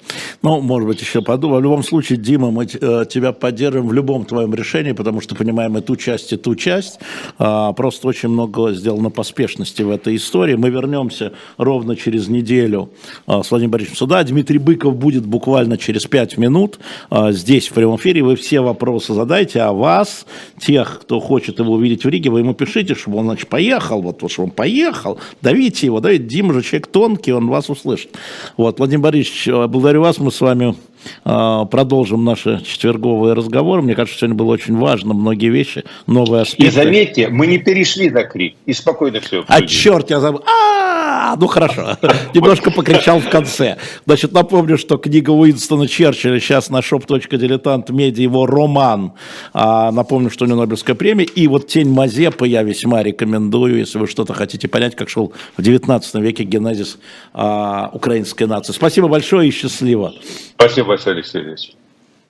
Ну, может быть, еще подумал. В любом случае, Дима, мы э, тебя поддержим в любом твоем решении, потому что понимаем и ту часть, и ту часть. А, просто очень много сделано поспешности в этой истории. Мы вернемся ровно через неделю а, с Владимиром Борисовичем сюда. Дмитрий Быков будет буквально через пять минут а, здесь, в прямом эфире. Вы все вопросы задайте, а вас, тех, кто хочет его увидеть в Риге, вы ему пишите, чтобы он, значит, поехал, вот, чтобы он поехал, давите его, давите Дима же человек тонкий, он вас услышит. Вот, Владимир Борисович, благодарю вас, мы с вами продолжим наши четверговые разговоры. Мне кажется, сегодня было очень важно, многие вещи, новые аспекты. И заметьте, мы не перешли на крик, и спокойно все. А черт, я забыл. А, ну хорошо, немножко покричал в конце. Значит, напомню, что книга Уинстона Черчилля сейчас на shop.diletant медиа его роман. А, напомню, что у него Нобелевская премия. И вот «Тень Мазепы» я весьма рекомендую, если вы что-то хотите понять, как шел в 19 веке генезис а, украинской нации. Спасибо большое и счастливо. Спасибо большое, Алексей Ильич.